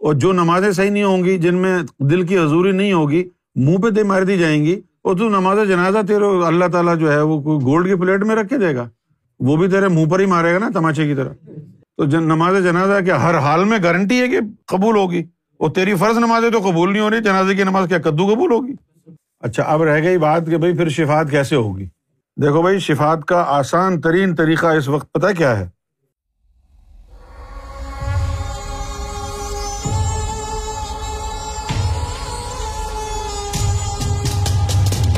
اور جو نمازیں صحیح نہیں ہوں گی، جن میں دل کی حضوری نہیں ہوگی، منہ پہ دے مار دی جائیں گی، اور تو نماز جنازہ تیرے اللہ تعالیٰ جو ہے وہ گولڈ کی پلیٹ میں رکھ کے دے گا۔ وہ بھی تیرے منہ پر ہی مارے گا نا تماچے کی طرح۔ تو نماز جنازہ کیا ہر حال میں گارنٹی ہے کہ قبول ہوگی، اور تیری فرض نمازیں تو قبول نہیں ہو رہی، جنازے کی نماز کیا کدو قبول ہوگی؟ اچھا اب رہ گئی بات کہ بھائی پھر شفات کیسے ہوگی؟ دیکھو بھائی شفات کا آسان ترین طریقہ اس وقت پتا کیا ہے؟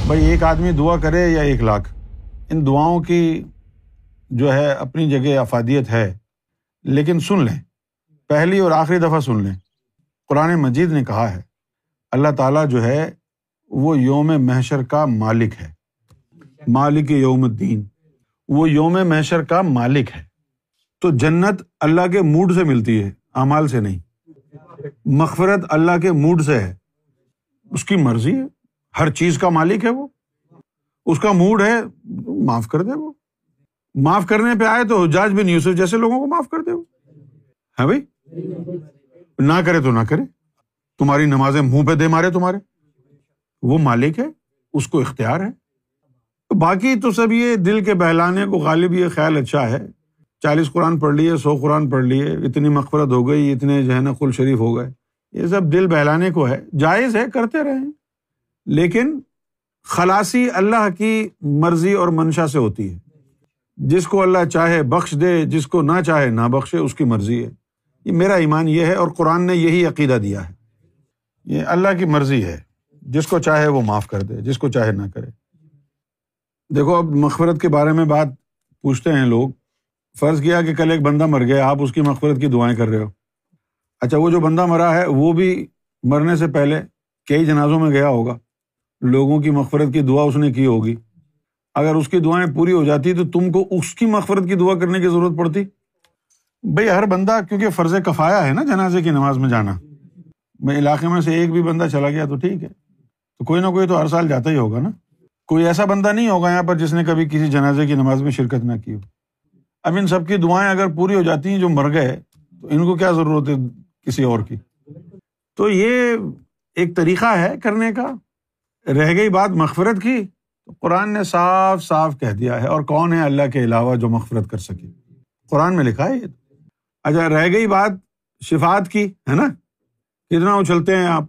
بھائی ایک آدمی دعا کرے یا ایک لاکھ؟ ان دعاؤں کی جو ہے اپنی جگہ افادیت ہے، لیکن سن لیں، پہلی اور آخری دفعہ سن لیں۔ قرآن مجید نے کہا ہے، اللہ تعالیٰ جو ہے، وہ یوم محشر کا مالک ہے۔ مالک یوم الدین، وہ یوم محشر کا مالک ہے۔ تو جنت اللہ کے موڈ سے ملتی ہے امال سے نہیں۔ مغفرت اللہ کے موڈ سے ہے۔ اس کی مرضی ہے۔ ہر چیز کا مالک ہے وہ۔ اس کا موڈ ہے، معاف کر دے وہ۔ معاف کرنے پہ آئے تو حجاج بن یوسف جیسے لوگوں کو معاف کر دے وہ۔ ہے بھائی؟ نہ کرے تو نہ کرے۔ تمہاری نمازیں منہ پہ دے مارے تمہارے۔ وہ مالک ہے، اس کو اختیار ہے۔ باقی تو سب یہ دل کے بہلانے کو غالب یہ خیال اچھا ہے۔ چالیس قرآن پڑھ لیے، سو قرآن پڑھ لیے، اتنی مغفرت ہو گئی، اتنے جو ہے نا کل شریف ہو گئے۔ یہ سب دل بہلانے کو ہے، جائز ہے، کرتے رہے۔ لیکن خلاصی اللہ کی مرضی اور منشا سے ہوتی ہے۔ جس کو اللہ چاہے بخش دے، جس کو نہ چاہے نہ بخشے، اس کی مرضی ہے۔ یہ میرا ایمان یہ ہے اور قرآن نے یہی عقیدہ دیا ہے۔ یہ اللہ کی مرضی ہے۔ جس کو چاہے وہ معاف کر دے، جس کو چاہے نہ کرے۔ دیکھو، اب مغفرت کے بارے میں بات پوچھتے ہیں لوگ۔ فرض کیا کہ کل ایک بندہ مر گیا، آپ اس کی مغفرت کی دعائیں کر رہے ہو۔ اچھا وہ جو بندہ مرا ہے، وہ بھی مرنے سے پہلے کئی جنازوں میں گیا ہوگا۔ لوگوں کی مغفرت کی دعا اس نے کی ہوگی۔ اگر اس کی دعائیں پوری ہو جاتی تو تم کو اس کی مغفرت کی دعا کرنے کی ضرورت پڑتی۔ بھائی ہر بندہ کیونکہ فرض کفایا ہے نا جنازے کی نماز میں جانا۔ میں علاقے میں سے ایک بھی بندہ چلا گیا تو ٹھیک ہے۔ تو کوئی نہ کوئی تو ہر سال جاتا ہی ہوگا نا۔ کوئی ایسا بندہ نہیں ہوگا یہاں پر جس نے کبھی کسی جنازے کی نماز میں شرکت نہ کی ہو۔ اب ان سب کی دعائیں اگر پوری ہو جاتی ہیں جو مر گئے، تو ان کو کیا ضرورت ہے کسی اور کی؟ تو یہ ایک طریقہ ہے کرنے کا۔ رہ گئی بات مغفرت کی، تو قرآن نے صاف صاف کہہ دیا ہے، اور کون ہے اللہ کے علاوہ جو مغفرت کر سکے؟ قرآن میں لکھا ہے یہ۔ اچھا رہ گئی بات شفات کی، ہے نا؟ کتنا اچھلتے ہیں آپ۔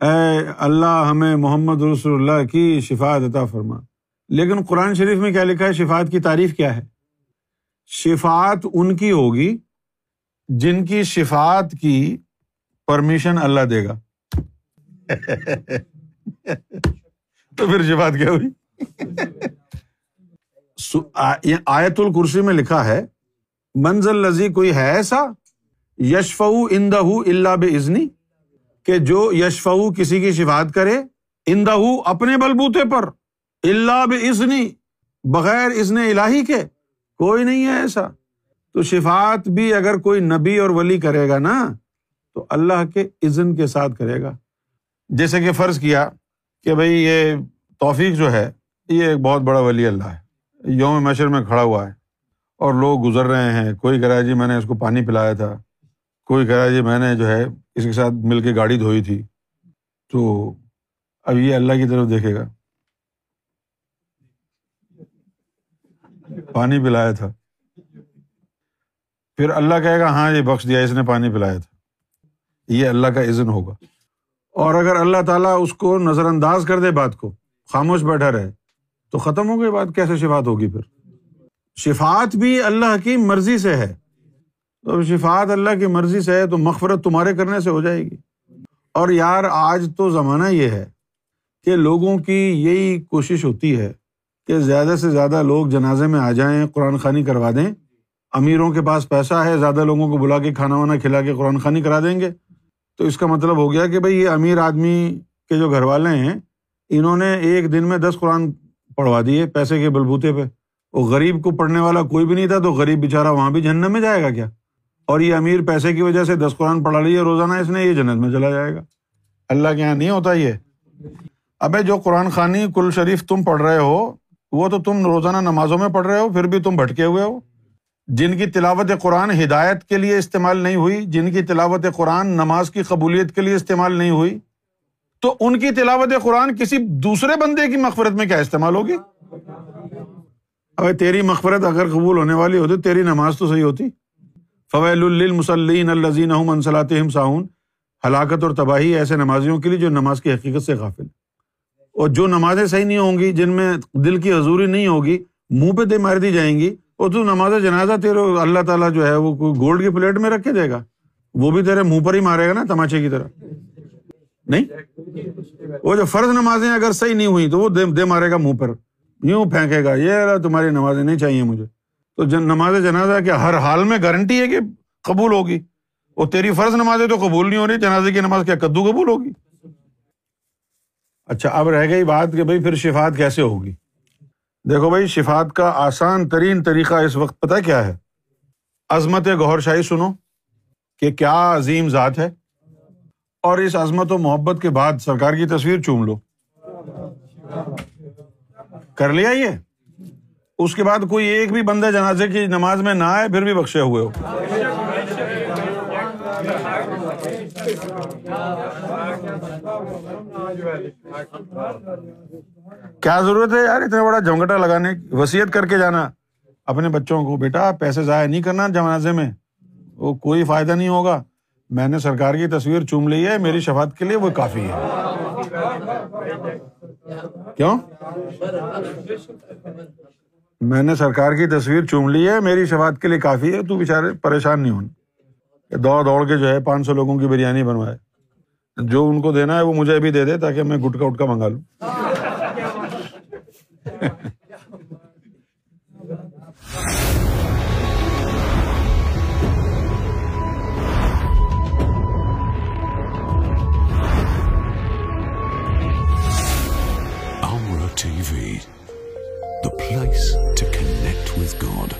اے اللہ، ہمیں محمد رسول اللہ کی شفات عطا فرما۔ لیکن قرآن شریف میں کیا لکھا ہے؟ شفات کی تعریف کیا ہے؟ شفات ان کی ہوگی جن کی شفات کی پرمیشن اللہ دے گا۔ تو پھر شفات کیا ہوئی؟ آیت الکرسی میں لکھا ہے منزل لذی کوئی ہے ایسا؟ یشف اندہ اللہ بزنی کہ جو یشف کسی کی شفات کرے اندہ اپنے بلبوتے پر اللہ بزنی بغیر ازن الہی کے، کوئی نہیں ہے ایسا۔ تو شفات بھی اگر کوئی نبی اور ولی کرے گا نا، تو اللہ کے عزن کے ساتھ کرے گا۔ جیسے کہ فرض کیا کہ بھائی یہ توفیق جو ہے، یہ ایک بہت بڑا ولی اللہ ہے۔ یوم مشر میں کھڑا ہوا ہے اور لوگ گزر رہے ہیں۔ کوئی کہہ رہا ہے جی میں نے اس کو پانی پلایا تھا۔ کوئی کہہ رہا ہے جی میں نے جو ہے اس کے ساتھ مل کے گاڑی دھوئی تھی۔ تو اب یہ اللہ کی طرف دیکھے گا۔ پانی پلایا تھا۔ پھر اللہ کہے گا ہاں یہ بخش دیا، اس نے پانی پلایا تھا۔ یہ اللہ کا عزن ہوگا۔ اور اگر اللہ تعالیٰ اس کو نظر انداز کر دے بات کو خاموش بیٹھا رہے۔ تو ختم ہو گئی بات، کیسے شفات ہوگی پھر؟ شفات بھی اللہ کی مرضی سے ہے۔ تو شفات اللہ کی مرضی سے ہے تو مغفرت تمہارے کرنے سے ہو جائے گی۔ اور یار، آج تو زمانہ یہ ہے کہ لوگوں کی یہی کوشش ہوتی ہے کہ زیادہ سے زیادہ لوگ جنازے میں آ جائیں، قرآن خوانی کروا دیں۔ امیروں کے پاس پیسہ ہے، زیادہ لوگوں کو بلا کے کھانا وانا کھلا کے قرآن خوانی کرا دیں گے۔ تو اس کا مطلب ہو گیا کہ بھائی یہ امیر آدمی کے جو گھر والے ہیں انہوں نے ایک دن میں دس قرآن پڑھوا دیے پیسے کے بلبوتے پہ۔ وہ غریب کو پڑھنے والا کوئی بھی نہیں تھا تو غریب بےچارا وہاں بھی جنت میں جائے گا کیا؟ اور یہ امیر پیسے کی وجہ سے دس قرآن پڑھا لیے، روزانہ اس نے یہ جنت میں چلا جائے گا۔ اللہ کے یہاں نہیں ہوتا یہ۔ ابے جو قرآن خوانی کل شریف تم پڑھ رہے ہو، وہ تو تم روزانہ نمازوں میں پڑھ رہے ہو، پھر بھی تم بھٹکے ہوئے ہو۔ جن کی تلاوت قرآن ہدایت کے لیے استعمال نہیں ہوئی، جن کی تلاوت قرآن نماز کی قبولیت کے لیے استعمال نہیں ہوئی تو ان کی تلاوت قرآن کسی دوسرے بندے کی مغفرت میں کیا استعمال ہوگی؟ ابھی تیری مغفرت اگر قبول ہونے والی ہوتی، تیری نماز تو صحیح ہوتی۔ فویل المسلین الزین منسلاۃ ساؤن ہلاکت اور تباہی ایسے نمازیوں کے لیے جو نماز کی حقیقت سے غافل۔ اور جو نمازیں صحیح نہیں ہوں گی، جن میں دل کی حضوری نہیں ہوگی، منہ پہ دے مار دی جائیں گی، اور تو نماز جنازہ تیرے اللہ تعالیٰ جو ہے وہ کوئی گولڈ کی پلیٹ میں رکھ کے دے گا۔ وہ بھی تیرے منہ پر ہی مارے گا نا تماچے کی طرح۔ نہیں؟ وہ جو فرض نمازیں اگر صحیح نہیں ہوئی تو وہ دے مارے گا منہ پر۔ یوں پھینکے گا، یہ تمہاری نمازیں نہیں چاہیے مجھے۔ تو نماز جنازہ کیا ہر حال میں گارنٹی ہے کہ قبول ہوگی۔ اور تیری فرض نمازیں تو قبول نہیں ہو رہی، جنازے کی نماز کیا کدو قبول ہوگی؟ اچھا اب رہ گئی بات کہ بھائی پھر شفات کیسے ہوگی؟ دیکھو بھائی شفات کا آسان ترین طریقہ اس وقت پتا کیا ہے؟ عظمت گہر شاہی سنو کہ کیا عظیم ذات ہے۔ اور اس عظمت و محبت کے بعد سرکار کی تصویر چوم لو۔ کر لیا یہ؟ اس کے بعد کوئی ایک بھی بندہ جنازے کی نماز میں نہ آئے، پھر بھی بخشے ہوئے ہو۔ کیا ضرورت ہے یار اتنا بڑا جھونگٹا لگانے وسیعت کر کے جانا۔ اپنے بچوں کو، بیٹا، پیسے ضائع نہیں کرنا جنازے میں، وہ کوئی فائدہ نہیں ہوگا۔ میں نے سرکار کی تصویر چوم لی ہے، میری شفات کے لیے وہ کافی ہے۔ کیوں؟ میں نے سرکار کی تصویر چوم لی ہے، میری شفات کے لیے کافی ہے، تو بےچارے پریشان نہیں ہونا دوڑ دوڑ کے جو ہے پانچ سو لوگوں کی بریانی بنوائے۔ جو ان کو دینا ہے وہ مجھے بھی دے دے تاکہ میں گٹکا اٹکا منگا لوں۔ T V the place to connect with God